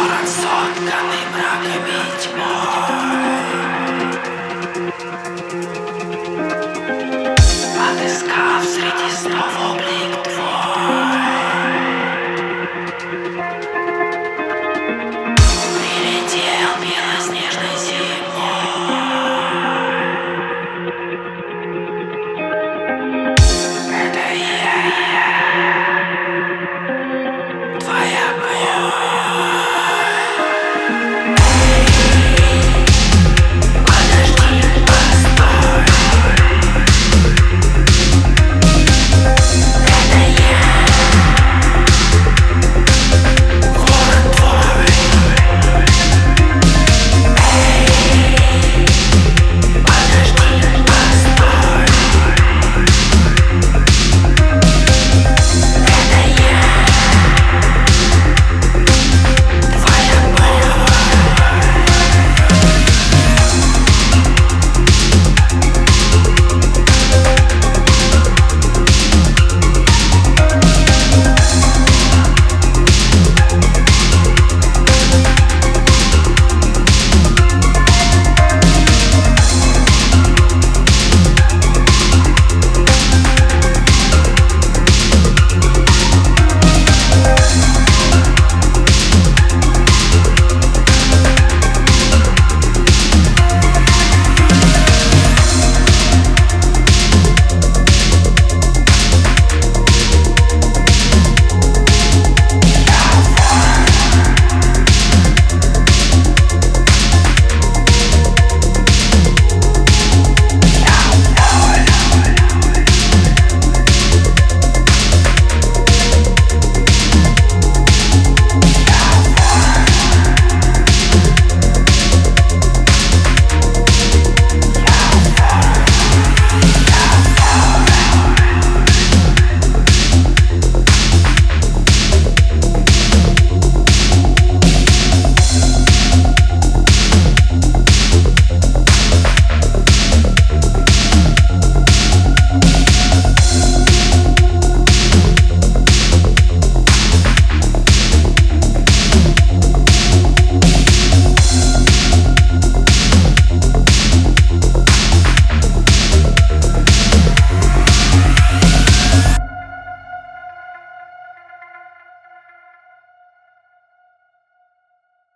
Oraz sotkanym rakiem i ćmą